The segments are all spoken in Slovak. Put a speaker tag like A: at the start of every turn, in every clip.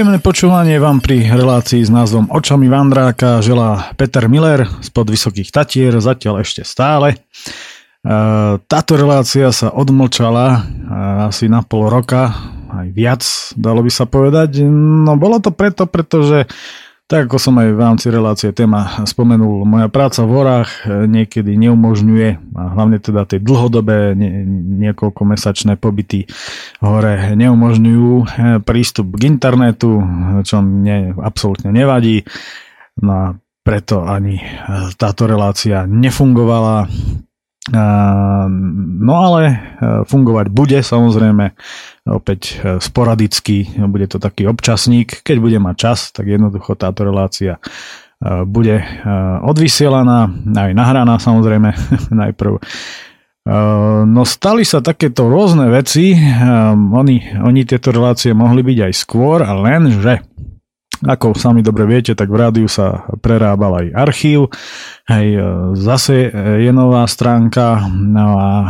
A: Príjemné počúvanie vám pri relácii s názvom Očami Vandráka želá Peter Miller spod Vysokých Tatier, zatiaľ ešte stále. E, táto relácia sa odmlčala e, asi na pol roka, aj viac, dalo by sa povedať. No bolo to preto, pretože tak ako som aj v rámci relácie téma spomenul, moja práca v horách e, niekedy neumožňuje, a hlavne teda tie dlhodobé nie, niekoľkomesačné pobyty hore neumožňujú e, prístup k internetu, čo mne absolútne nevadí. No a preto ani e, táto relácia nefungovala. No ale fungovať bude samozrejme opäť e, sporadicky, bude to taký občasník. Keď bude mať čas, tak jednoducho táto relácia e, bude e, odvysielaná, aj nahraná samozrejme najprv. No stali sa takéto rôzne veci, oni, oni tieto relácie mohli byť aj skôr, len že ako sami dobre viete, tak v rádiu sa prerábal aj archív, hej, e, zase je nová stránka no a e,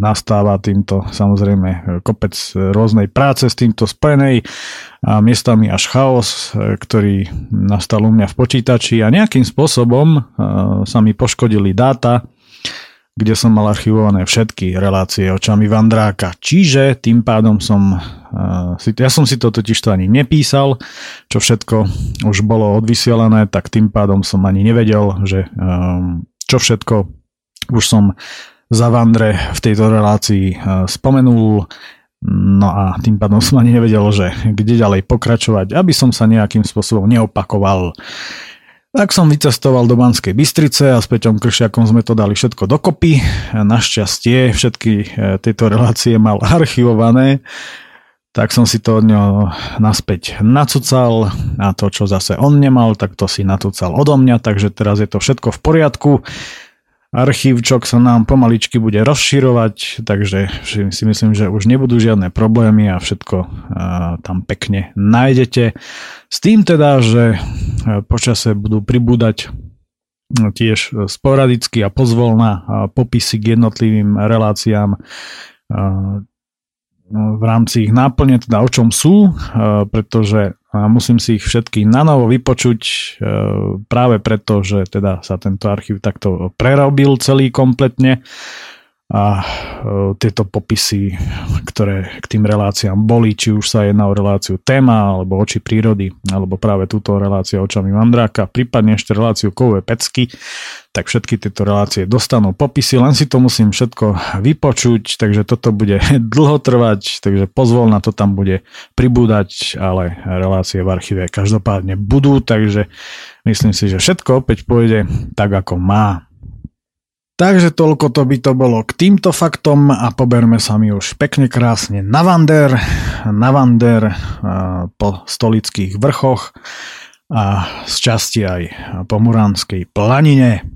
A: nastáva týmto samozrejme kopec rôznej práce s týmto spojenej a miestami až chaos, e, ktorý nastal u mňa v počítači a nejakým spôsobom sa mi poškodili dáta, kde som mal archivované všetky relácie očami Vandráka. Čiže tým pádom som, uh, ja som si to totiž to ani nepísal, čo všetko už bolo odvysielané, tak tým pádom som ani nevedel, že um, čo všetko už som za Vandre v tejto relácii uh, spomenul. No a tým pádom som ani nevedel, že kde ďalej pokračovať, aby som sa nejakým spôsobom neopakoval. Tak som vycestoval do Banskej Bystrice a s Peťom Kršiakom sme to dali všetko dokopy. Našťastie všetky e, tieto relácie mal archivované, tak som si to od ňoho naspäť nacucal a to, čo zase on nemal, tak to si nacucal odo mňa, takže teraz je to všetko v poriadku archívčok sa nám pomaličky bude rozširovať, takže si myslím, že už nebudú žiadne problémy a všetko tam pekne nájdete. S tým teda, že počase budú pribúdať tiež sporadicky a pozvolná popisy k jednotlivým reláciám v rámci ich náplne, teda o čom sú, pretože a musím si ich všetky na novo vypočuť e, práve preto, že teda sa tento archív takto prerobil celý kompletne a e, tieto popisy, ktoré k tým reláciám boli, či už sa jedná o reláciu téma, alebo oči prírody, alebo práve túto reláciu očami Mandráka, prípadne ešte reláciu Kové pecky, tak všetky tieto relácie dostanú popisy, len si to musím všetko vypočuť, takže toto bude dlho trvať, takže pozvol na to tam bude pribúdať, ale relácie v archíve každopádne budú, takže myslím si, že všetko opäť pôjde tak, ako má. Takže toľko to by to bolo k týmto faktom a poberme sa mi už pekne krásne na Vander, na Vander po stolických vrchoch a z časti aj po Muránskej planine.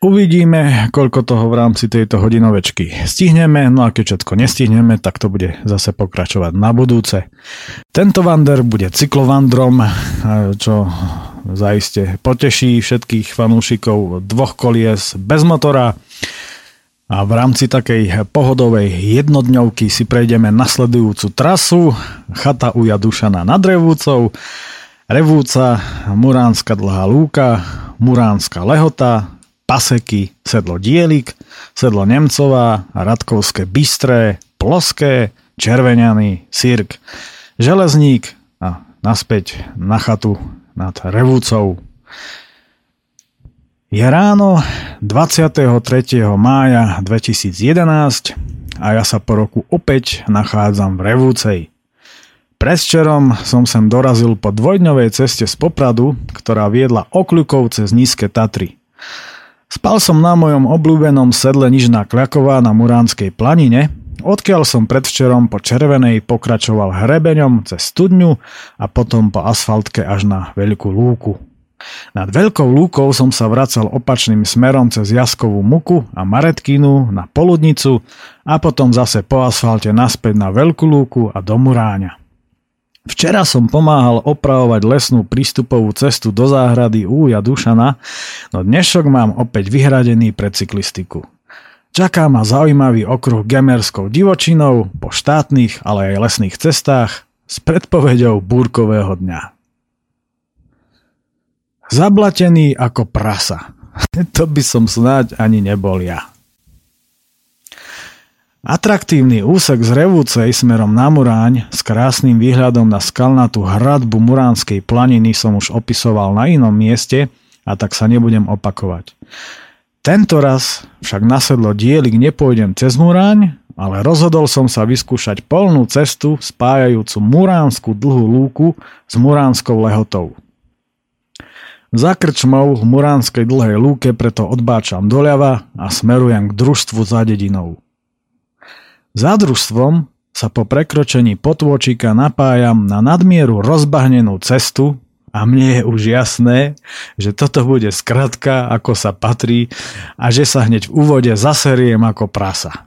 A: Uvidíme, koľko toho v rámci tejto hodinovečky stihneme, no a keď všetko nestihneme, tak to bude zase pokračovať na budúce. Tento Vander bude cyklovandrom, čo zaiste poteší všetkých fanúšikov dvoch kolies bez motora. A v rámci takej pohodovej jednodňovky si prejdeme nasledujúcu trasu. Chata u Jadušana nad Revúcou, Revúca, Muránska dlhá lúka, Muránska lehota, Paseky, sedlo Dielik, sedlo Nemcová, Radkovské Bystré, Ploské, Červeniany, Sirk, Železník a naspäť na chatu nad Revúcou. Je ráno 23. mája 2011 a ja sa po roku opäť nachádzam v Revúcej. Presčerom som sem dorazil po dvojdňovej ceste z Popradu, ktorá viedla okľukov cez nízke Tatry. Spal som na mojom obľúbenom sedle Nižná Kľaková na Muránskej planine, odkiaľ som predvčerom po Červenej pokračoval hrebeňom cez studňu a potom po asfaltke až na Veľkú lúku. Nad Veľkou lúkou som sa vracal opačným smerom cez Jaskovú muku a Maretkinu na Poludnicu a potom zase po asfalte naspäť na Veľkú lúku a do Muráňa. Včera som pomáhal opravovať lesnú prístupovú cestu do záhrady Úja Dušana, no dnešok mám opäť vyhradený pre cyklistiku. Čaká ma zaujímavý okruh gemerskou divočinou po štátnych, ale aj lesných cestách, s predpovedou búrkového dňa. Zablatený ako prasa. to by som snáď ani nebol ja. Atraktívny úsek z Revúcej smerom na Muráň s krásnym výhľadom na skalnatú hradbu Muránskej planiny som už opisoval na inom mieste a tak sa nebudem opakovať. Tento raz však nasedlo dielik nepôjdem cez Muráň, ale rozhodol som sa vyskúšať polnú cestu spájajúcu Muránsku dlhú lúku s Muránskou lehotou. Za krčmou v Muránskej dlhej lúke preto odbáčam doľava a smerujem k družstvu za dedinou. Za družstvom sa po prekročení potôčika napájam na nadmieru rozbahnenú cestu a mne je už jasné, že toto bude skratka, ako sa patrí a že sa hneď v úvode zaseriem ako prasa.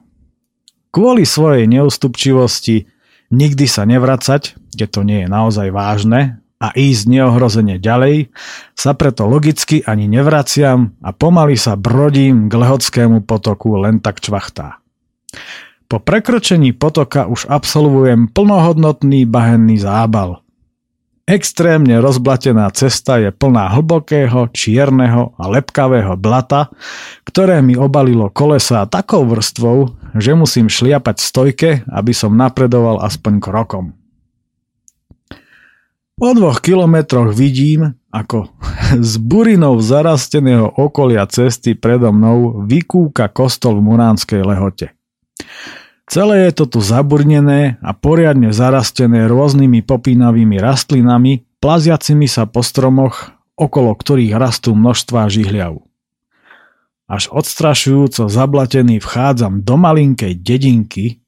A: Kvôli svojej neustupčivosti nikdy sa nevracať, keď to nie je naozaj vážne, a ísť neohrozene ďalej, sa preto logicky ani nevraciam a pomaly sa brodím k Lehodskému potoku len tak čvachtá. Po prekročení potoka už absolvujem plnohodnotný bahenný zábal. Extrémne rozblatená cesta je plná hlbokého, čierneho a lepkavého blata, ktoré mi obalilo kolesa takou vrstvou, že musím šliapať stojke, aby som napredoval aspoň krokom. Po dvoch kilometroch vidím, ako z burinou zarasteného okolia cesty predo mnou vykúka kostol v Muránskej lehote. Celé je to tu zaburnené a poriadne zarastené rôznymi popínavými rastlinami, plaziacimi sa po stromoch, okolo ktorých rastú množstvá žihľav. Až odstrašujúco zablatený vchádzam do malinkej dedinky,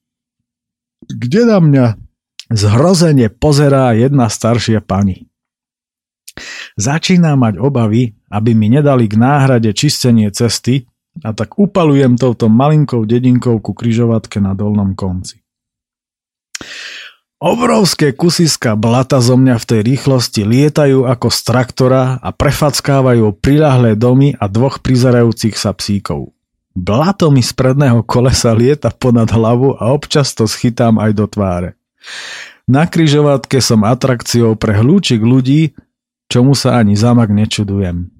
A: kde na mňa zhrozene pozerá jedna staršia pani. Začína mať obavy, aby mi nedali k náhrade čistenie cesty, a tak upalujem touto malinkou dedinkou ku kryžovatke na dolnom konci. Obrovské kusiska blata zo mňa v tej rýchlosti lietajú ako z traktora a prefackávajú prilahlé domy a dvoch prizerajúcich sa psíkov. Blato mi z predného kolesa lieta ponad hlavu a občas to schytám aj do tváre. Na kryžovatke som atrakciou pre hľúčik ľudí, čomu sa ani zamak nečudujem.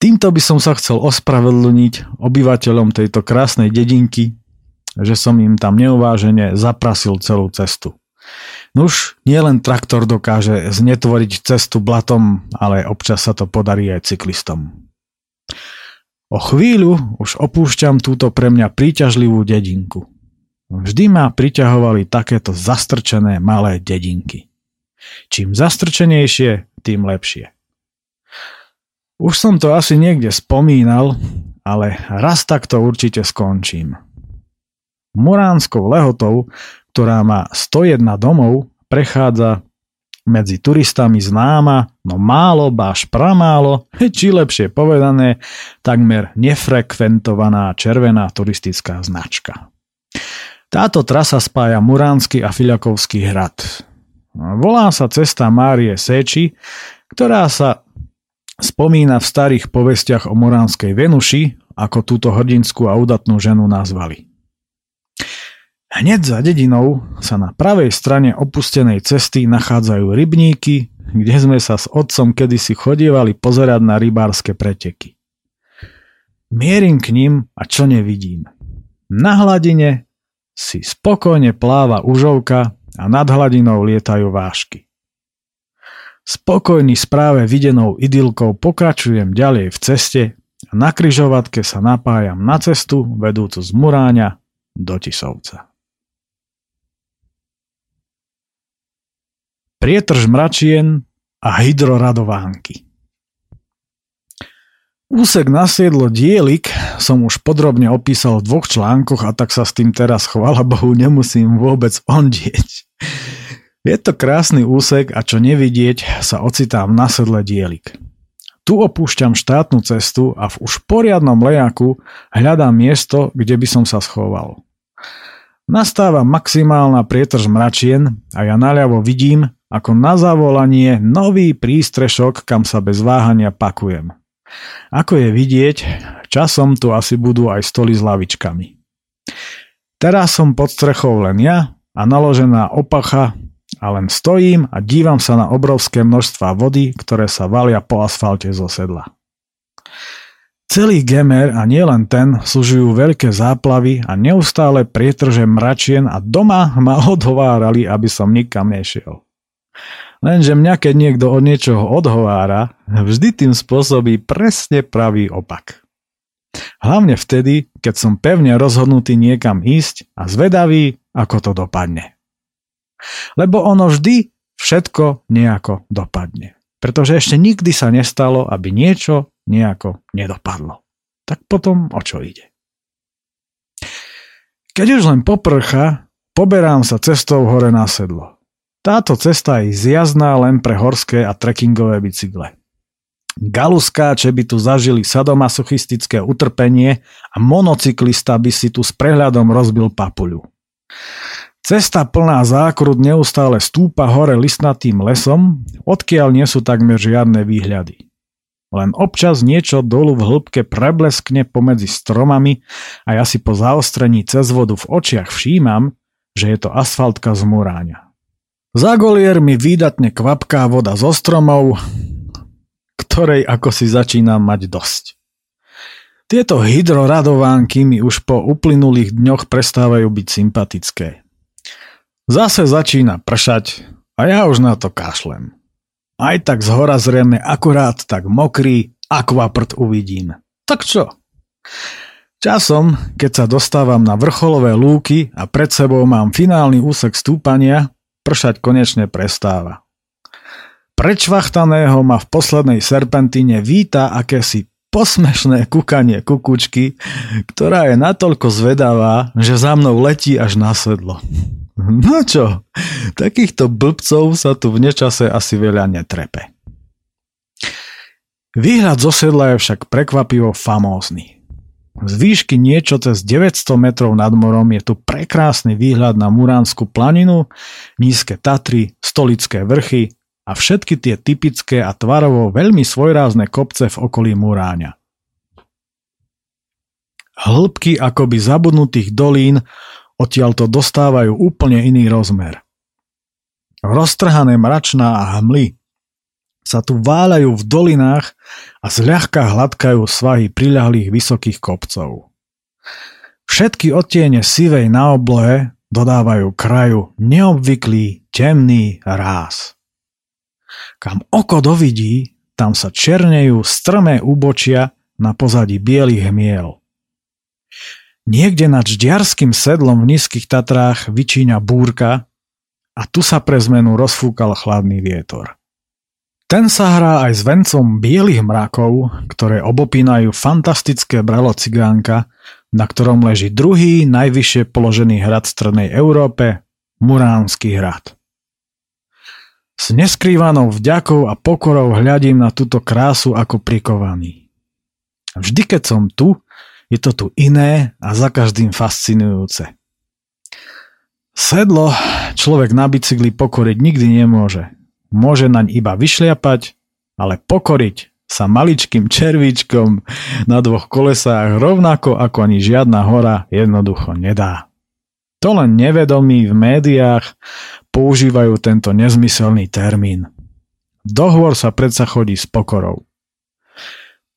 A: Týmto by som sa chcel ospravedlniť obyvateľom tejto krásnej dedinky, že som im tam neuvážene zaprasil celú cestu. Nuž, nielen traktor dokáže znetvoriť cestu blatom, ale občas sa to podarí aj cyklistom. O chvíľu už opúšťam túto pre mňa príťažlivú dedinku. Vždy ma priťahovali takéto zastrčené malé dedinky. Čím zastrčenejšie, tým lepšie. Už som to asi niekde spomínal, ale raz takto určite skončím. Muránskou lehotou, ktorá má 101 domov, prechádza medzi turistami známa, no málo, báš pramálo, či lepšie povedané, takmer nefrekventovaná červená turistická značka. Táto trasa spája Muránsky a Filiakovský hrad. Volá sa cesta Márie Seči, ktorá sa spomína v starých povestiach o moránskej Venuši, ako túto hrdinskú a udatnú ženu nazvali. Hneď za dedinou sa na pravej strane opustenej cesty nachádzajú rybníky, kde sme sa s otcom kedysi chodievali pozerať na rybárske preteky. Mierim k ním a čo nevidím. Na hladine si spokojne pláva užovka a nad hladinou lietajú vášky. Spokojný správe videnou idylkou pokračujem ďalej v ceste a na kryžovatke sa napájam na cestu vedúcu z Muráňa do Tisovca. Prietrž mračien a hydroradovánky. Úsek na siedlo dielik som už podrobne opísal v dvoch článkoch a tak sa s tým teraz, chvála Bohu, nemusím vôbec ondieť. Je to krásny úsek a čo nevidieť, sa ocitám na sedle dielik. Tu opúšťam štátnu cestu a v už poriadnom lejaku hľadám miesto, kde by som sa schoval. Nastáva maximálna prietrž mračien a ja naľavo vidím, ako na zavolanie nový prístrešok, kam sa bez váhania pakujem. Ako je vidieť, časom tu asi budú aj stoly s lavičkami. Teraz som pod strechou len ja a naložená opacha a len stojím a dívam sa na obrovské množstva vody, ktoré sa valia po asfalte zo sedla. Celý Gemer a nielen ten služujú veľké záplavy a neustále prietrže mračien a doma ma odhovárali, aby som nikam nešiel. Lenže mňa, keď niekto od niečoho odhovára, vždy tým spôsobí presne pravý opak. Hlavne vtedy, keď som pevne rozhodnutý niekam ísť a zvedavý, ako to dopadne. Lebo ono vždy všetko nejako dopadne. Pretože ešte nikdy sa nestalo, aby niečo nejako nedopadlo. Tak potom o čo ide? Keď už len poprcha, poberám sa cestou hore na sedlo. Táto cesta je zjazdná len pre horské a trekkingové bicykle. Galuskáče by tu zažili sadomasochistické utrpenie a monocyklista by si tu s prehľadom rozbil papuľu. Cesta plná zákrut neustále stúpa hore listnatým lesom, odkiaľ nie sú takmer žiadne výhľady. Len občas niečo dolu v hĺbke prebleskne pomedzi stromami a ja si po zaostrení cez vodu v očiach všímam, že je to asfaltka z muráňa. Za golier mi výdatne kvapká voda zo stromov, ktorej ako si začínam mať dosť. Tieto hydroradovánky mi už po uplynulých dňoch prestávajú byť sympatické. Zase začína pršať a ja už na to kašlem. Aj tak zhora zrejme akurát tak mokrý akvaprt uvidím. Tak čo? Časom, keď sa dostávam na vrcholové lúky a pred sebou mám finálny úsek stúpania, pršať konečne prestáva. Prečvachtaného ma v poslednej serpentíne víta akési posmešné kukanie kukučky, ktorá je natoľko zvedavá, že za mnou letí až na sedlo. No čo, takýchto blbcov sa tu v nečase asi veľa netrepe. Výhľad zo sedla je však prekvapivo famózny. Z výšky niečo cez 900 metrov nad morom je tu prekrásny výhľad na Muránsku planinu, nízke Tatry, stolické vrchy a všetky tie typické a tvarovo veľmi svojrázne kopce v okolí Muráňa. Hĺbky akoby zabudnutých dolín odtiaľ to dostávajú úplne iný rozmer. Roztrhané mračná a hmly sa tu váľajú v dolinách a zľahka hladkajú svahy priľahlých vysokých kopcov. Všetky odtiene sivej na oblohe dodávajú kraju neobvyklý temný ráz. Kam oko dovidí, tam sa černejú strmé úbočia na pozadí bielých hmiel. Niekde nad Ždiarským sedlom v nízkych Tatrách vyčíňa búrka a tu sa pre zmenu rozfúkal chladný vietor. Ten sa hrá aj s vencom bielých mrakov, ktoré obopínajú fantastické bralo cigánka, na ktorom leží druhý najvyššie položený hrad v strednej Európe, Muránsky hrad. S neskrývanou vďakou a pokorou hľadím na túto krásu ako prikovaný. Vždy, keď som tu, je to tu iné a za každým fascinujúce. Sedlo človek na bicykli pokoriť nikdy nemôže. Môže naň iba vyšliapať, ale pokoriť sa maličkým červíčkom na dvoch kolesách rovnako ako ani žiadna hora jednoducho nedá. To len nevedomí v médiách používajú tento nezmyselný termín. Dohovor sa predsa chodí s pokorou.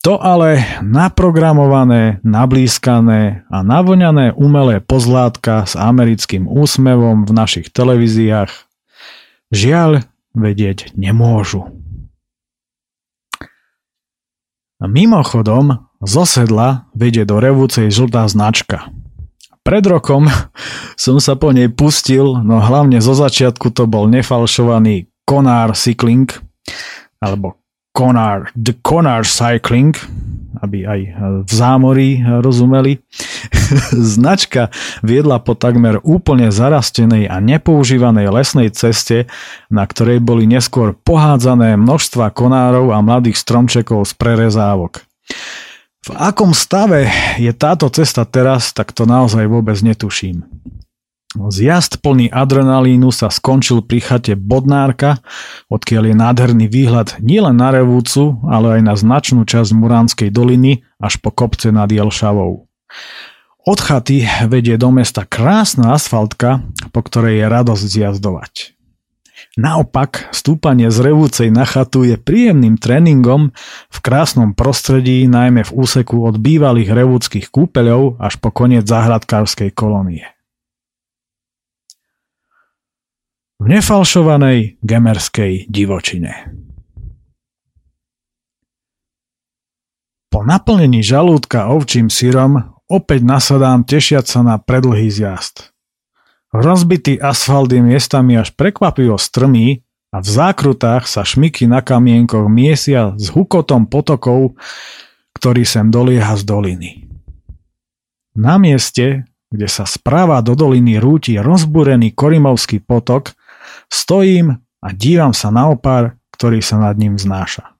A: To ale naprogramované, nablískané a navoňané umelé pozlátka s americkým úsmevom v našich televíziách žiaľ vedieť nemôžu. Mimochodom, zo sedla vedie do revúcej žltá značka. Pred rokom som sa po nej pustil, no hlavne zo začiatku to bol nefalšovaný Conár Cycling, alebo Konar, The Konar Cycling, aby aj v zámorí rozumeli. Značka viedla po takmer úplne zarastenej a nepoužívanej lesnej ceste, na ktorej boli neskôr pohádzané množstva konárov a mladých stromčekov z prerezávok. V akom stave je táto cesta teraz, tak to naozaj vôbec netuším. Zjazd plný adrenalínu sa skončil pri chate Bodnárka, odkiaľ je nádherný výhľad nielen na Revúcu, ale aj na značnú časť Muránskej doliny až po kopce nad Jelšavou. Od chaty vedie do mesta krásna asfaltka, po ktorej je radosť zjazdovať. Naopak, stúpanie z revúcej na chatu je príjemným tréningom v krásnom prostredí, najmä v úseku od bývalých revúckých kúpeľov až po koniec záhradkárskej kolónie. V nefalšovanej gemerskej divočine. Po naplnení žalúdka ovčím syrom Opäť nasadám tešiať sa na predlhý zjazd. Rozbitý asfalt je miestami až prekvapivo strmý a v zákrutách sa šmiky na kamienkoch miesia s hukotom potokov, ktorý sem dolieha z doliny. Na mieste, kde sa správa do doliny rúti rozbúrený korimovský potok, stojím a dívam sa na opár, ktorý sa nad ním znáša.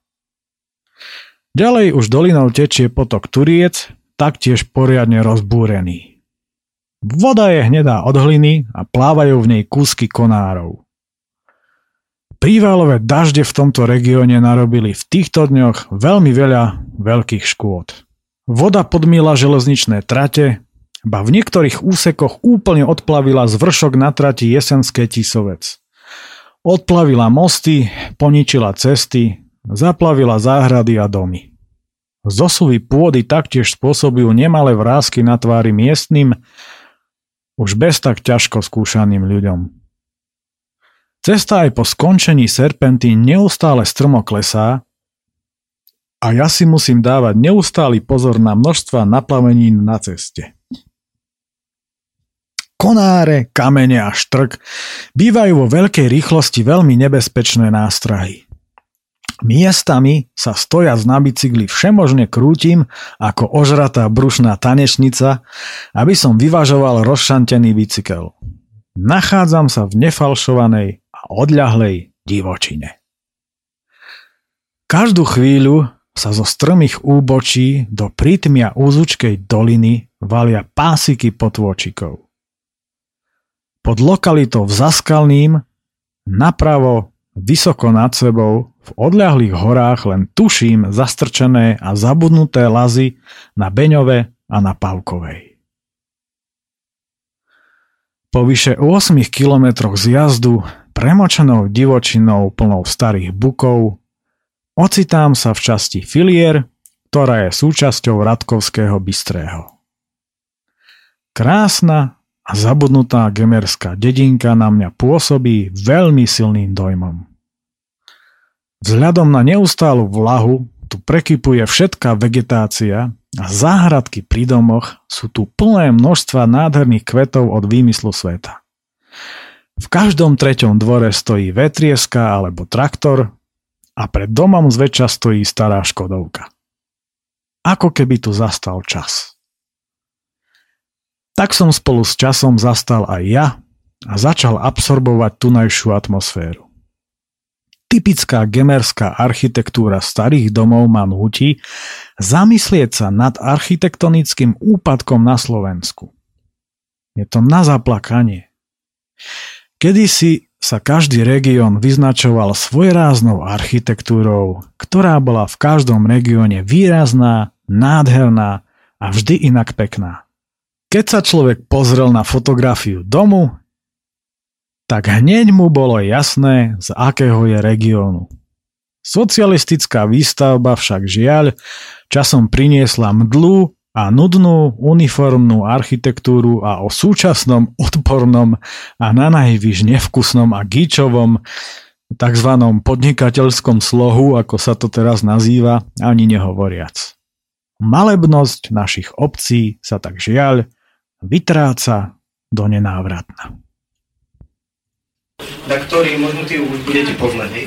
A: Ďalej už dolinou tečie potok Turiec, taktiež poriadne rozbúrený. Voda je hnedá od hliny a plávajú v nej kúsky konárov. Prívalové dažde v tomto regióne narobili v týchto dňoch veľmi veľa veľkých škôd. Voda podmila železničné trate, ba v niektorých úsekoch úplne odplavila z vršok na trati Jesenské Tisovec. Odplavila mosty, poničila cesty, zaplavila záhrady a domy. Zosuvy pôdy taktiež spôsobujú nemalé vrázky na tvári miestnym, už bez tak ťažko skúšaným ľuďom. Cesta aj po skončení serpenty neustále strmo klesá a ja si musím dávať neustály pozor na množstva naplavenín na ceste. Konáre, kamene a štrk bývajú vo veľkej rýchlosti veľmi nebezpečné nástrahy. Miestami sa stojac na bicykli všemožne krútim ako ožratá brušná tanečnica, aby som vyvažoval rozšantený bicykel. Nachádzam sa v nefalšovanej a odľahlej divočine. Každú chvíľu sa zo strmých úbočí do prítmia úzučkej doliny valia pásiky potôčikov. Pod lokalitou Zaskalným napravo Vysoko nad sebou, v odľahlých horách len tuším zastrčené a zabudnuté lazy na Beňove a na Pavkovej. Po vyše 8 kilometroch zjazdu, premočenou divočinou plnou starých bukov, ocitám sa v časti Filier, ktorá je súčasťou Radkovského Bystrého. Krásna a zabudnutá gemerská dedinka na mňa pôsobí veľmi silným dojmom. Vzhľadom na neustálu vlahu tu prekypuje všetká vegetácia a záhradky pri domoch sú tu plné množstva nádherných kvetov od výmyslu sveta. V každom treťom dvore stojí vetrieska alebo traktor a pred domom zväčša stojí stará Škodovka. Ako keby tu zastal čas. Tak som spolu s časom zastal aj ja a začal absorbovať tunajšiu atmosféru. Typická gemerská architektúra starých domov ma nutí zamyslieť sa nad architektonickým úpadkom na Slovensku. Je to na zaplakanie. Kedysi sa každý región vyznačoval svojráznou architektúrou, ktorá bola v každom regióne výrazná, nádherná a vždy inak pekná. Keď sa človek pozrel na fotografiu domu, tak hneď mu bolo jasné, z akého je regiónu. Socialistická výstavba však žiaľ časom priniesla mdlu a nudnú uniformnú architektúru a o súčasnom odpornom a na najvyš nevkusnom a gíčovom tzv. podnikateľskom slohu, ako sa to teraz nazýva, ani nehovoriac. Malebnosť našich obcí sa tak žiaľ vytráca do nenávratna.
B: Na ktorý možno ty už budete poznať, hej?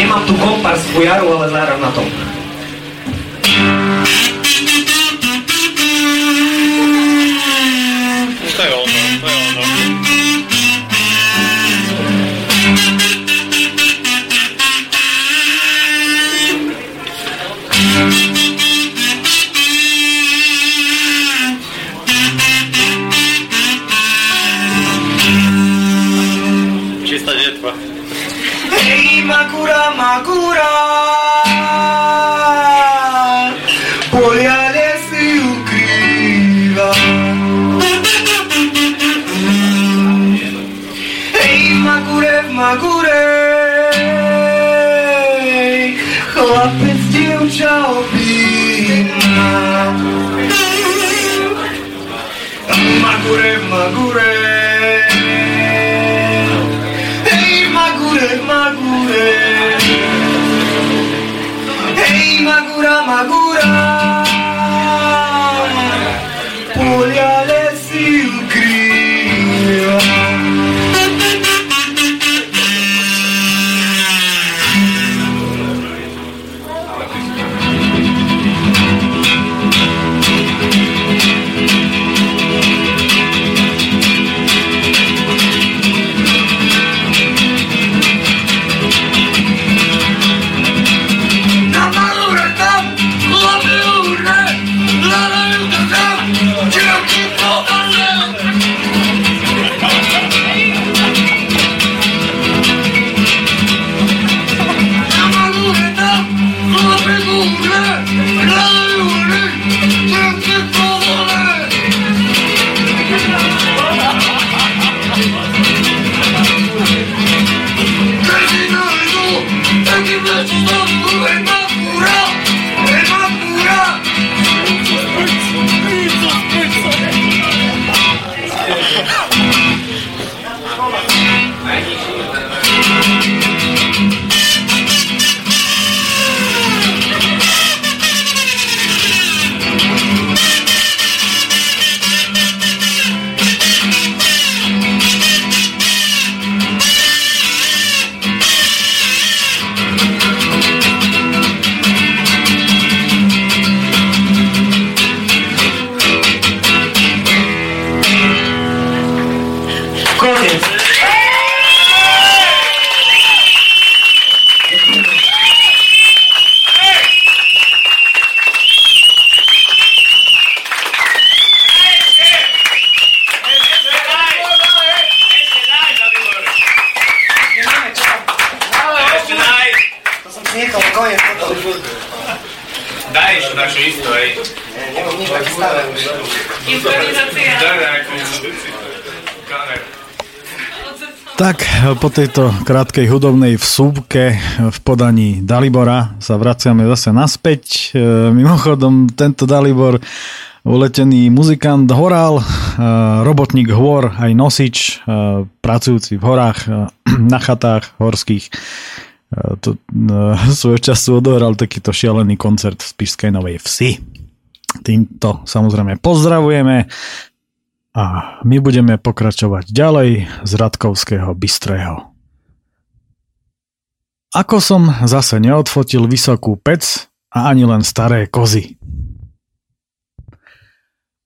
B: Nemám tu kompars fujaru, ale zároveň na tom.
C: To je ono,
A: auguro. Tejto krátkej hudobnej vsúbke v podaní Dalibora sa vraciame zase naspäť. E, Mimochodom, tento Dalibor uletený muzikant Horal, e, robotník hôr, aj nosič, e, pracujúci v horách, na chatách horských. To svojho času odohral takýto šialený koncert v Spišskej Novej Vsi. Týmto samozrejme pozdravujeme a my budeme pokračovať ďalej z Radkovského Bystrého. Ako som zase neodfotil vysokú pec a ani len staré kozy.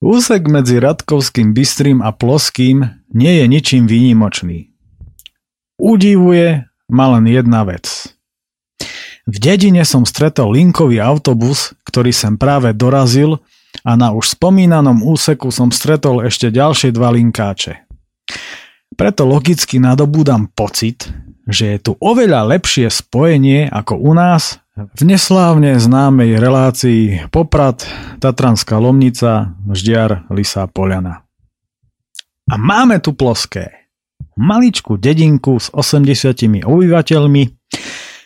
A: Úsek medzi Radkovským Bystrým a Ploským nie je ničím výnimočný. Udivuje ma len jedna vec. V dedine som stretol linkový autobus, ktorý sem práve dorazil a na už spomínanom úseku som stretol ešte ďalšie dva linkáče. Preto logicky nadobúdam pocit, že je tu oveľa lepšie spojenie ako u nás v neslávne známej relácii Poprad, Tatranská Lomnica, Ždiar, Lisá Poliana. A máme tu ploské. Maličkú dedinku s 80 obyvateľmi,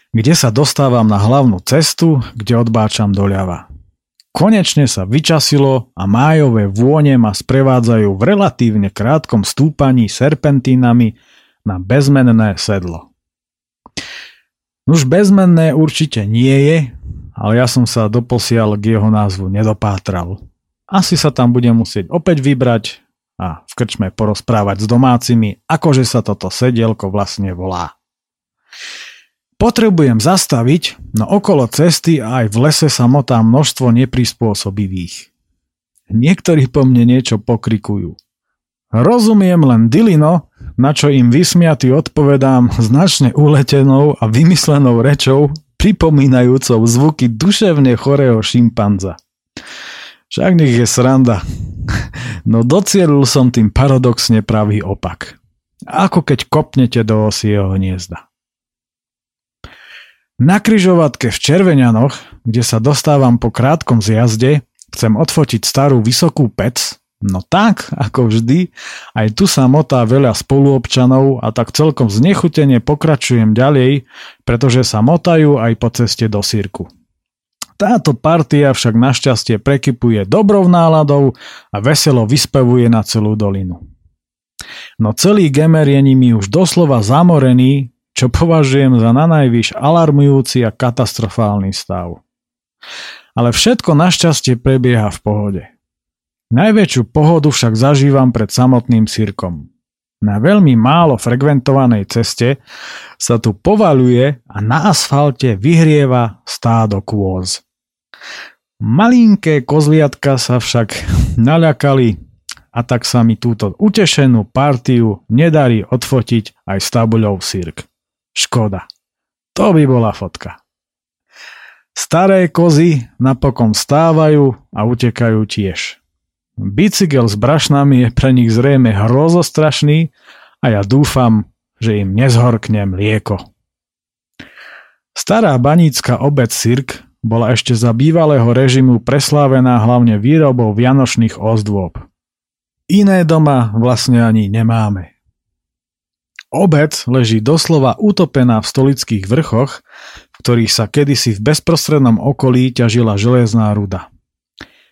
A: kde sa dostávam na hlavnú cestu, kde odbáčam doľava. Konečne sa vyčasilo a májové vône ma sprevádzajú v relatívne krátkom stúpaní serpentínami na bezmenné sedlo. Už bezmenné určite nie je, ale ja som sa doposiaľ k jeho názvu nedopátral. Asi sa tam budem musieť opäť vybrať a v krčme porozprávať s domácimi, akože sa toto sedielko vlastne volá. Potrebujem zastaviť, no okolo cesty a aj v lese sa motá množstvo neprispôsobivých. Niektorí po mne niečo pokrikujú. Rozumiem len Dilino, na čo im vysmiaty odpovedám značne uletenou a vymyslenou rečou, pripomínajúcou zvuky duševne chorého šimpanza. Však nech je sranda. No docielil som tým paradoxne pravý opak. Ako keď kopnete do osieho hniezda. Na kryžovatke v Červeňanoch, kde sa dostávam po krátkom zjazde, chcem odfotiť starú vysokú pec, no tak, ako vždy, aj tu sa motá veľa spoluobčanov a tak celkom znechutene pokračujem ďalej, pretože sa motajú aj po ceste do sírku. Táto partia však našťastie prekypuje dobrou náladou a veselo vyspevuje na celú dolinu. No celý Gemer je nimi už doslova zamorený, čo považujem za nanajvyš alarmujúci a katastrofálny stav. Ale všetko našťastie prebieha v pohode. Najväčšiu pohodu však zažívam pred samotným cirkom. Na veľmi málo frekventovanej ceste sa tu povaluje a na asfalte vyhrieva stádo kôz. Malinké kozliatka sa však naľakali a tak sa mi túto utešenú partiu nedarí odfotiť aj s tabuľou Sirk. Škoda. To by bola fotka. Staré kozy napokon vstávajú a utekajú tiež. Bicykel s brašnami je pre nich zrejme hrozostrašný a ja dúfam, že im nezhorkne mlieko. Stará banícka obec Sirk bola ešte za bývalého režimu preslávená hlavne výrobou vianočných ozdôb. Iné doma vlastne ani nemáme. Obec leží doslova utopená v stolických vrchoch, v ktorých sa kedysi v bezprostrednom okolí ťažila železná ruda.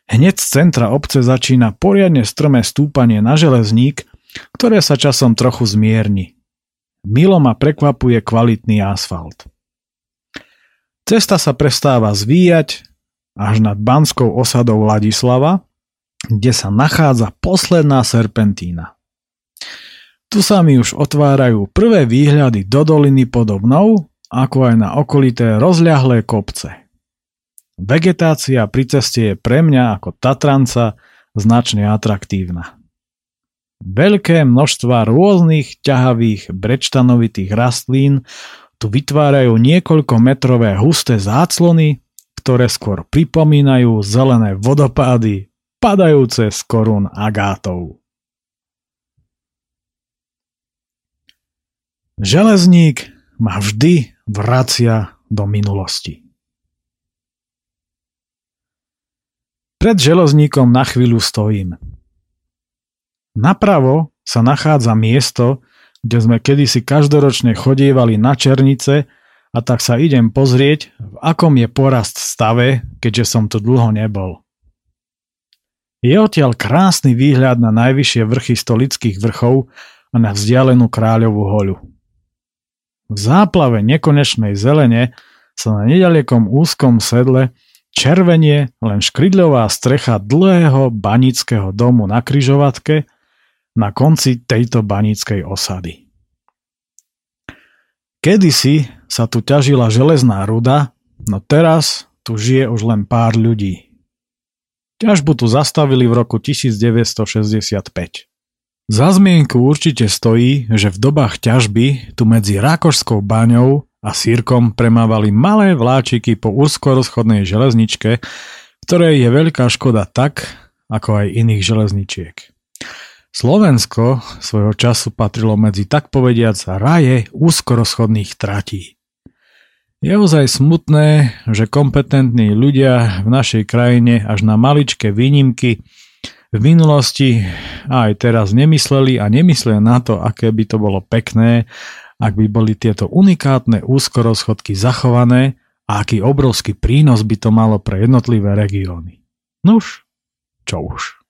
A: Hneď z centra obce začína poriadne strmé stúpanie na železník, ktoré sa časom trochu zmierni. Milo ma prekvapuje kvalitný asfalt. Cesta sa prestáva zvíjať až nad banskou osadou Ladislava, kde sa nachádza posledná serpentína. Tu sa mi už otvárajú prvé výhľady do doliny podobnou, ako aj na okolité rozľahlé kopce. Vegetácia pri ceste je pre mňa ako Tatranca značne atraktívna. Veľké množstva rôznych ťahavých brečtanovitých rastlín tu vytvárajú niekoľko metrové husté záclony, ktoré skôr pripomínajú zelené vodopády padajúce z korún agátov. Železník ma vždy vracia do minulosti. Pred železníkom na chvíľu stojím. Napravo sa nachádza miesto, kde sme kedysi každoročne chodievali na Černice a tak sa idem pozrieť, v akom je porast stave, keďže som tu dlho nebol. Je odtiaľ krásny výhľad na najvyššie vrchy stolických vrchov a na vzdialenú kráľovú hoľu. V záplave nekonečnej zelene sa na nedalekom úzkom sedle červenie len škrydľová strecha dlhého banického domu na kryžovatke na konci tejto banickej osady. Kedysi sa tu ťažila železná ruda, no teraz tu žije už len pár ľudí. Ťažbu tu zastavili v roku 1965. Za zmienku určite stojí, že v dobách ťažby tu medzi Rákošskou baňou a sírkom premávali malé vláčiky po úzkorozchodnej železničke, ktorej je veľká škoda tak, ako aj iných železničiek. Slovensko svojho času patrilo medzi tak povediac raje úzkorozchodných tratí. Je ozaj smutné, že kompetentní ľudia v našej krajine až na maličké výnimky v minulosti aj teraz nemysleli a nemyslia na to, aké by to bolo pekné, ak by boli tieto unikátne úzkorozchodky zachované a aký obrovský prínos by to malo pre jednotlivé regióny. Nuž, čo už.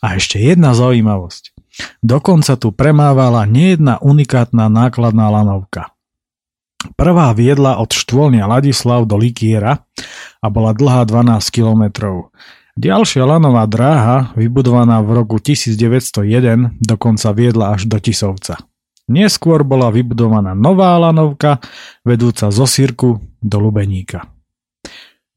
A: A ešte jedna zaujímavosť. Dokonca tu premávala nejedna unikátna nákladná lanovka. Prvá viedla od štvolnia Ladislav do Likiera a bola dlhá 12 kilometrov. Ďalšia lanová dráha, vybudovaná v roku 1901, dokonca viedla až do Tisovca. Neskôr bola vybudovaná nová lanovka, vedúca zo Sirku do Lubeníka.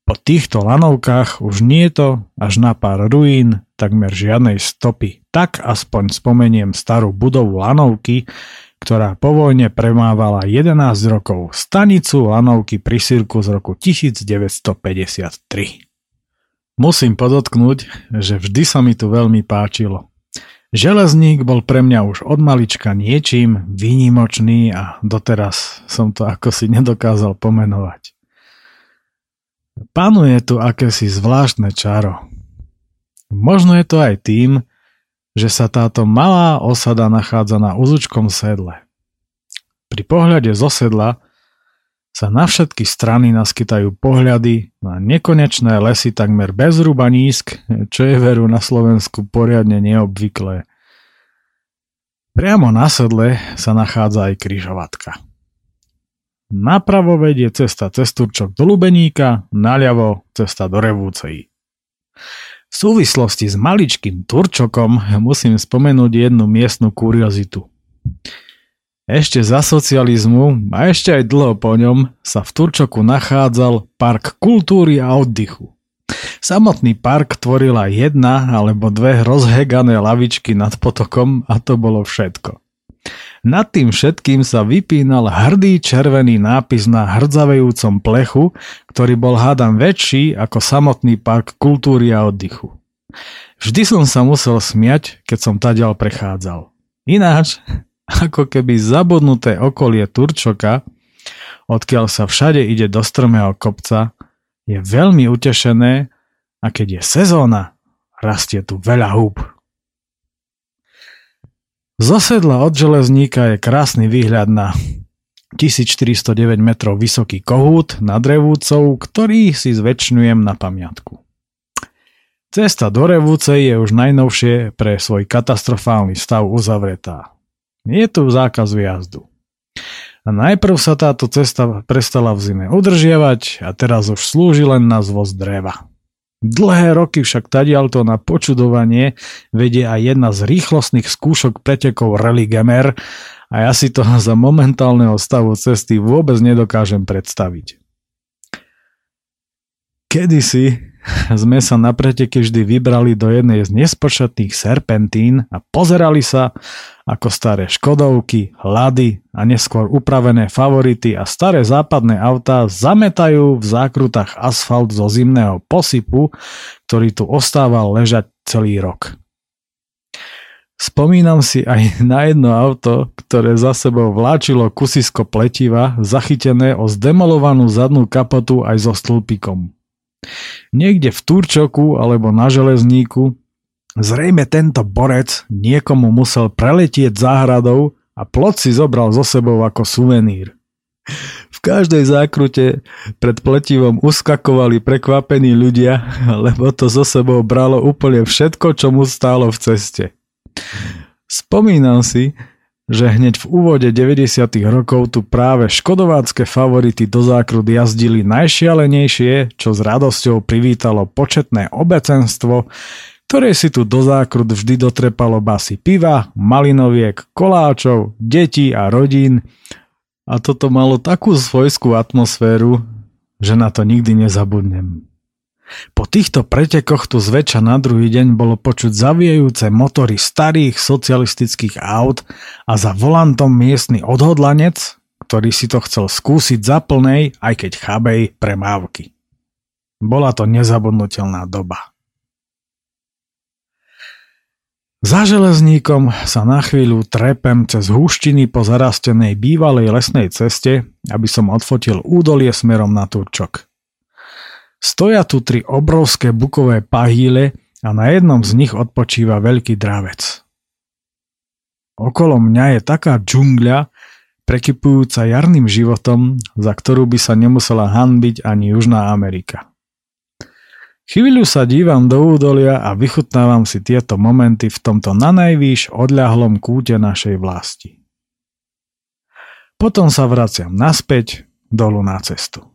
A: Po týchto lanovkách už nie to až na pár ruín, takmer žiadnej stopy. Tak aspoň spomeniem starú budovu lanovky, ktorá po vojne premávala 11 rokov stanicu lanovky pri Sirku z roku 1953. Musím podotknúť, že vždy sa mi tu veľmi páčilo. Železník bol pre mňa už od malička niečím výnimočný a doteraz som to ako si nedokázal pomenovať. Panuje tu akési zvláštne čaro. Možno je to aj tým, že sa táto malá osada nachádza na úzučkom sedle. Pri pohľade zo sedla sa na všetky strany naskytajú pohľady na nekonečné lesy takmer bez nízk, čo je veru na Slovensku poriadne neobvyklé. Priamo na sedle sa nachádza aj kryžovatka. Napravo vedie cesta cez Turčok do Lubeníka, naľavo cesta do Revúcej. V súvislosti s maličkým Turčokom musím spomenúť jednu miestnu kuriozitu. Ešte za socializmu a ešte aj dlho po ňom sa v Turčoku nachádzal Park kultúry a oddychu. Samotný park tvorila jedna alebo dve rozhegané lavičky nad potokom a to bolo všetko. Nad tým všetkým sa vypínal hrdý červený nápis na hrdzavejúcom plechu, ktorý bol hádam väčší ako samotný park kultúry a oddychu. Vždy som sa musel smiať, keď som tadiaľ prechádzal. Ináč, ako keby zabudnuté okolie Turčoka, odkiaľ sa všade ide do strmého kopca, je veľmi utešené a keď je sezóna, rastie tu veľa húb. Z osedla od železníka je krásny výhľad na 1409 metrov vysoký kohút nad Revúcou, ktorý si zväčšňujem na pamiatku. Cesta do Revúcej je už najnovšie pre svoj katastrofálny stav uzavretá. Je tu zákaz výjazdu. A najprv sa táto cesta prestala v zime udržiavať a teraz už slúži len na zvoz dreva. Dlhé roky však tadialto na počudovanie vedie aj jedna z rýchlostných skúšok pretekov Rally Gamer a ja si to za momentálneho stavu cesty vôbec nedokážem predstaviť. Kedysi sme sa na preteky vždy vybrali do jednej z nespočetných serpentín a pozerali sa, ako staré Škodovky, Lady a neskôr upravené favority a staré západné autá zametajú v zákrutách asfalt zo zimného posypu, ktorý tu ostával ležať celý rok. Spomínam si aj na jedno auto, ktoré za sebou vláčilo kusisko pletiva, zachytené o zdemolovanú zadnú kapotu aj so stĺpikom. Niekde v Turčoku alebo na železníku zrejme tento borec niekomu musel preletieť záhradou a plot si zobral so sebou ako suvenír. V každej zákrute pred pletivom uskakovali prekvapení ľudia, lebo to so sebou bralo úplne všetko, čo mu stálo v ceste. Spomínam si, že hneď v úvode 90. rokov tu práve škodovácké favority do zákrut jazdili najšialenejšie, čo s radosťou privítalo početné obecenstvo, ktoré si tu do zákrut vždy dotrepalo basy piva, malinoviek, koláčov, detí a rodín a toto malo takú svojskú atmosféru, že na to nikdy nezabudnem. Po týchto pretekoch tu zväčša na druhý deň bolo počuť zaviejúce motory starých socialistických aut a za volantom miestny odhodlanec, ktorý si to chcel skúsiť za plnej, aj keď chabej, premávky. Bola to nezabudnutelná doba. Za železníkom sa na chvíľu trepem cez húštiny po zarastenej bývalej lesnej ceste, aby som odfotil údolie smerom na Turčok. Stoja tu tri obrovské bukové pahýle a na jednom z nich odpočíva veľký dravec. Okolo mňa je taká džungľa, prekypujúca jarným životom, za ktorú by sa nemusela hanbiť ani Južná Amerika. Chvíľu sa dívam do údolia a vychutnávam si tieto momenty v tomto nanajvýš odľahlom kúte našej vlasti. Potom sa vraciam naspäť dolu na cestu.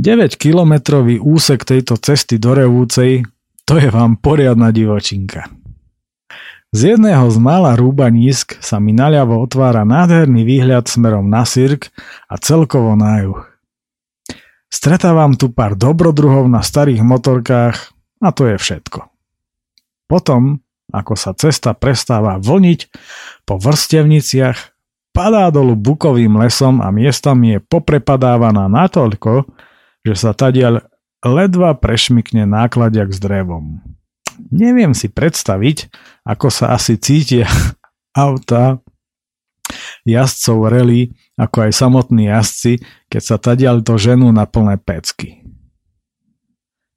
A: 9-kilometrový úsek tejto cesty do Revúcej, to je vám poriadna divočinka. Z jedného z mála nízk sa mi naľavo otvára nádherný výhľad smerom na Sirk a celkovo na juh. Stretávam tu pár dobrodruhov na starých motorkách a to je všetko. Potom, ako sa cesta prestáva vlniť po vrstevniciach, padá dolu bukovým lesom a miestami je poprepadávaná natoľko, že sa tadiaľ ledva prešmikne nákladiak s drevom. Neviem si predstaviť, ako sa asi cítia auta jazdcov rally, ako aj samotní jazdci, keď sa tadiaľ to ženú na plné pecky.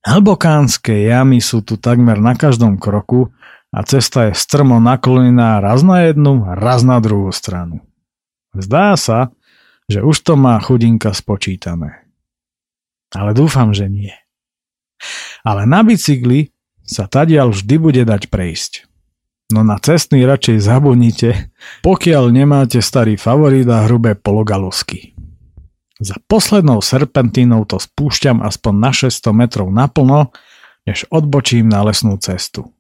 A: Hlbokánske jamy sú tu takmer na každom kroku a cesta je strmo naklonená raz na jednu, raz na druhú stranu. Zdá sa, že už to má chudinka spočítané. Ale dúfam, že nie. Ale na bicykli sa tadiaľ vždy bude dať prejsť. No na cestný radšej zabudnite, pokiaľ nemáte starý favorit a hrubé pologalusky. Za poslednou serpentínou to spúšťam aspoň na 600 metrov naplno, než odbočím na lesnú cestu.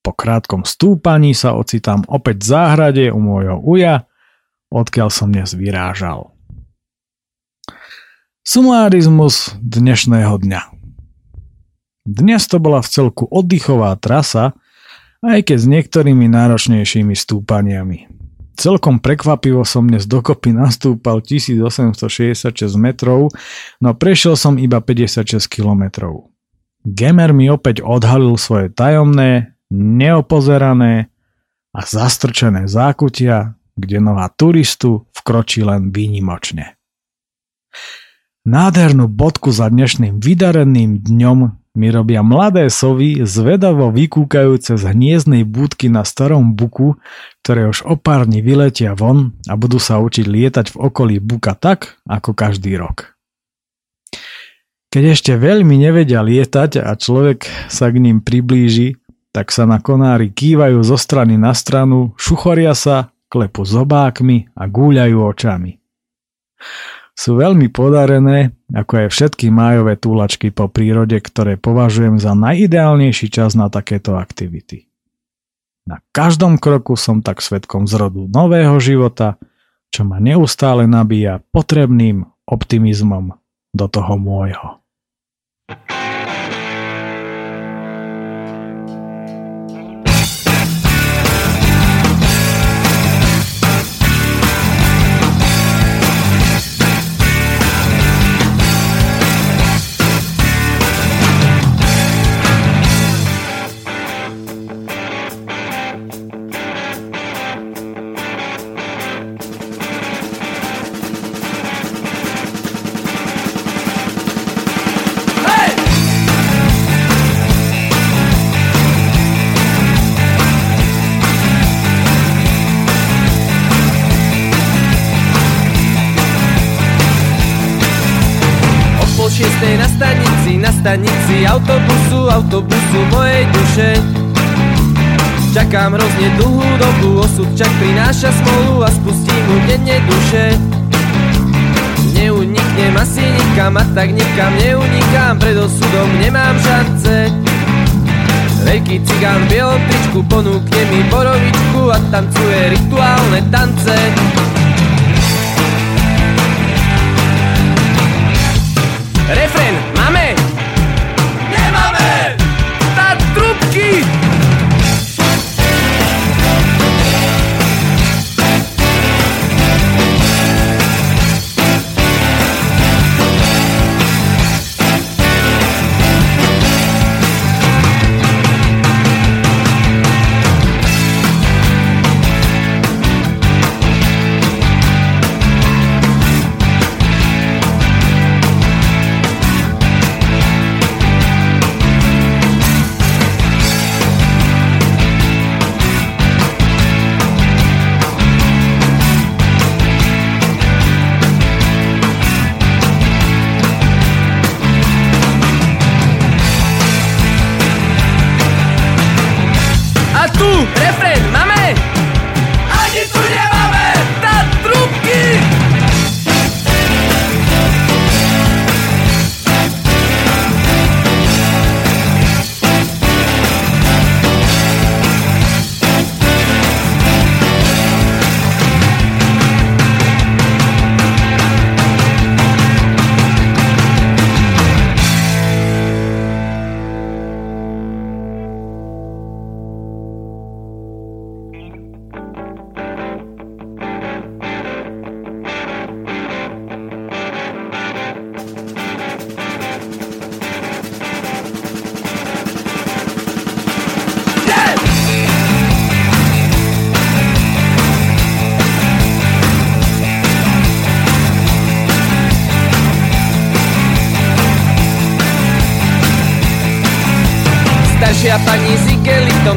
A: Po krátkom stúpaní sa ocitám opäť v záhrade u môjho uja, odkiaľ som dnes vyrážal. Sumárizmus dnešného dňa. Dnes to bola v celku oddychová trasa, aj keď s niektorými náročnejšími stúpaniami. Celkom prekvapivo som dnes dokopy nastúpal 1866 metrov, no prešiel som iba 56 kilometrov. Gemer mi opäť odhalil svoje tajomné, neopozerané a zastrčené zákutia, kde nová turistu vkročí len výnimočne. Nádhernú bodku za dnešným vydareným dňom mi robia mladé sovy zvedavo vykúkajúce z hniezdnej budky na starom buku, ktoré už o pár dní vyletia von a budú sa učiť lietať v okolí buka tak, ako každý rok. Keď ešte veľmi nevedia lietať a človek sa k ním priblíži, tak sa na konári kývajú zo strany na stranu, šuchoria sa, klepú zobákmi a gúľajú očami sú veľmi podarené, ako aj všetky májové túlačky po prírode, ktoré považujem za najideálnejší čas na takéto aktivity. Na každom kroku som tak svetkom zrodu nového života, čo ma neustále nabíja potrebným optimizmom do toho môjho.
D: Hrozne dlhú dobu, osud čak prináša smolu a spustím mu denne duše. Neuniknem asi nikam a tak nikam neunikám, pred osudom nemám šance. Veľký cigán v bielom tričku ponúkne mi borovičku a tancuje rituálne tance. Refren,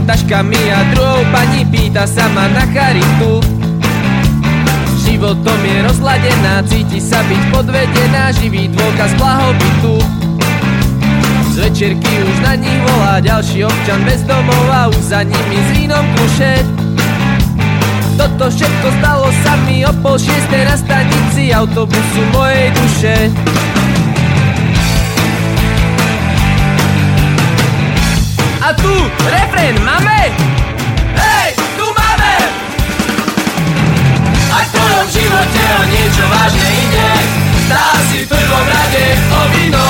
D: taškami a druhou pani pýta sa ma na charitu Životom je rozladená, cíti sa byť podvedená, živý dôkaz blahobytu. Z večerky už na nich volá ďalší občan bez domova, už za nimi s vínom kruše. Toto všetko stalo sa mi o pol šiestej na stanici autobusu mojej duše. Tu refrén máme? Hej, tu máme! Ak v tvojom živote o niečo vážne ide, stá si v prvom rade o víno.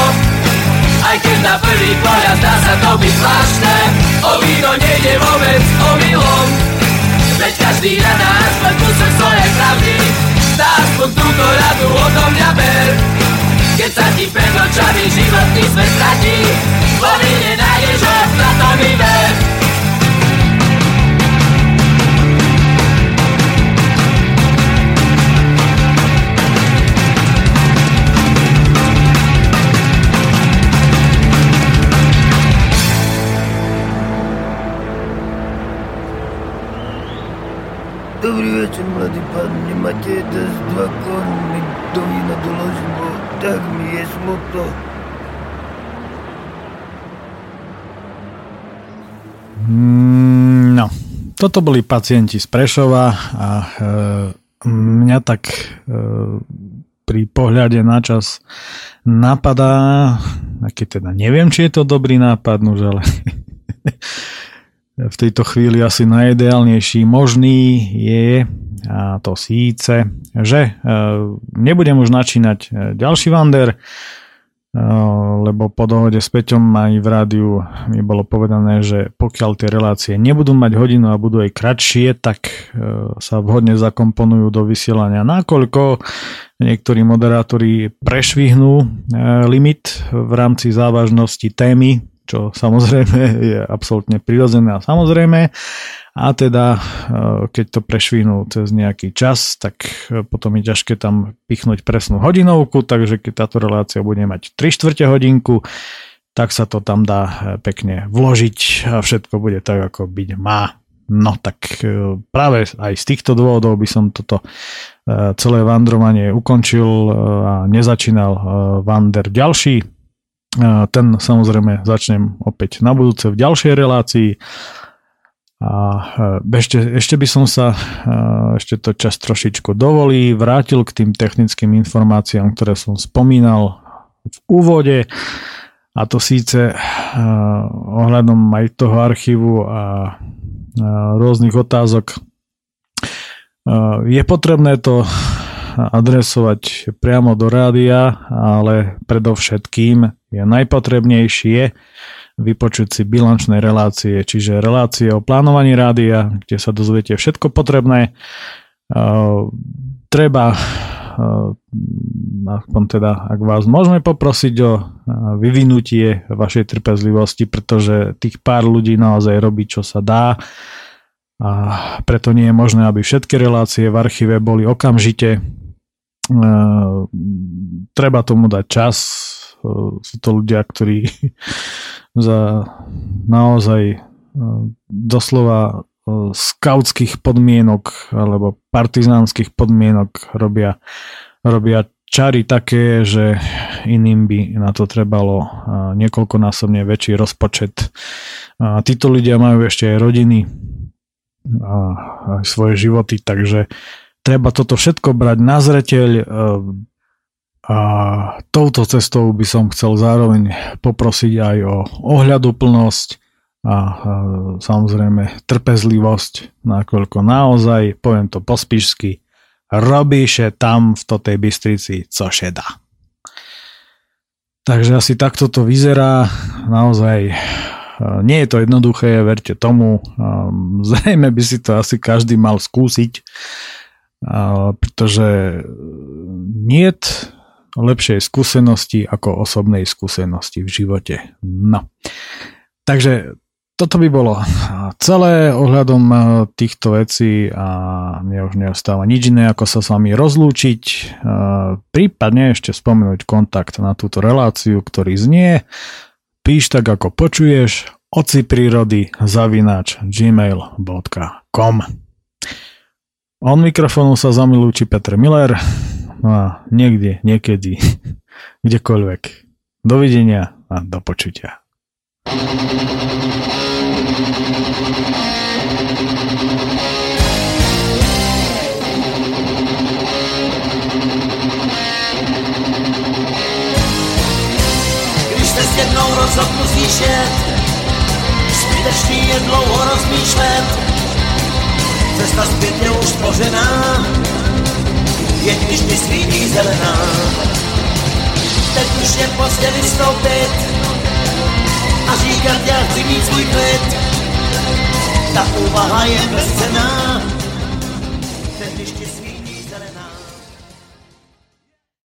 D: Aj keď na prvý pohľad zdá sa to byť zvláštne, o víno nejde vôbec o milom. Veď každý rád aspoň kúsok svojej pravdy, dá aspoň túto radu odo mňa ber. Keď sa ti pred očami životný svet stratí, vo víne nájdeš ho, na to mi ver.
E: Dobrý večer, mladý pán, nemáte dnes dva koruny do vína doložím, bo tak mi je
A: No, toto boli pacienti z Prešova a e, mňa tak e, pri pohľade na čas napadá, aký teda neviem, či je to dobrý nápad, nuž, ale v tejto chvíli asi najideálnejší možný je a to síce, že e, nebudem už načínať e, ďalší Vander, lebo po dohode s Peťom aj v rádiu mi bolo povedané, že pokiaľ tie relácie nebudú mať hodinu a budú aj kratšie, tak sa vhodne zakomponujú do vysielania. Nakoľko niektorí moderátori prešvihnú limit v rámci závažnosti témy, čo samozrejme je absolútne prirodzené a samozrejme. A teda, keď to prešvinú cez nejaký čas, tak potom je ťažké tam pichnúť presnú hodinovku, takže keď táto relácia bude mať 3 čtvrte hodinku, tak sa to tam dá pekne vložiť a všetko bude tak, ako byť má. No tak práve aj z týchto dôvodov by som toto celé vandrovanie ukončil a nezačínal vander ďalší. Ten samozrejme začnem opäť na budúce v ďalšej relácii. A ešte, ešte by som sa, ešte to čas trošičku dovolí, vrátil k tým technickým informáciám, ktoré som spomínal v úvode. A to síce ohľadom aj toho archívu a rôznych otázok. Je potrebné to adresovať priamo do rádia, ale predovšetkým je najpotrebnejšie vypočuť si bilančné relácie, čiže relácie o plánovaní rádia, kde sa dozviete všetko potrebné. Treba, aspoň teda, ak vás môžeme poprosiť o vyvinutie vašej trpezlivosti, pretože tých pár ľudí naozaj robí, čo sa dá a preto nie je možné, aby všetky relácie v archíve boli okamžite. Treba tomu dať čas, sú to ľudia, ktorí za naozaj doslova skautských podmienok alebo partizánskych podmienok robia, robia čary také, že iným by na to trebalo niekoľkonásobne väčší rozpočet. A títo ľudia majú ešte aj rodiny a aj svoje životy, takže treba toto všetko brať na zreteľ, a touto cestou by som chcel zároveň poprosiť aj o ohľaduplnosť a, samozrejme trpezlivosť, nakoľko naozaj, poviem to po spíšsky, robíše tam v tej Bystrici, co šeda. Takže asi takto to vyzerá. Naozaj nie je to jednoduché, verte tomu. Zrejme by si to asi každý mal skúsiť, pretože nie lepšej skúsenosti ako osobnej skúsenosti v živote. No. Takže toto by bolo celé ohľadom eh, týchto vecí a mne už neostáva nič iné, ako sa s vami rozlúčiť, eh, prípadne ešte spomenúť kontakt na túto reláciu, ktorý znie píš tak ako počuješ oci prírody zavinač gmail.com On mikrofónu sa zamilúči Petr Miller. No a niekde, niekedy, kdekoľvek. Dovidenia a do počutia.
F: Když se s jednou rozhodnu zjíždět, zbytečný je dlouho rozmýšlet. Cesta zpět je už spořená, jen když mi svítí zelená. Teď už je pozdě vystoupit a říkat, já chci mít svůj klid. Ta úvaha je bezcená,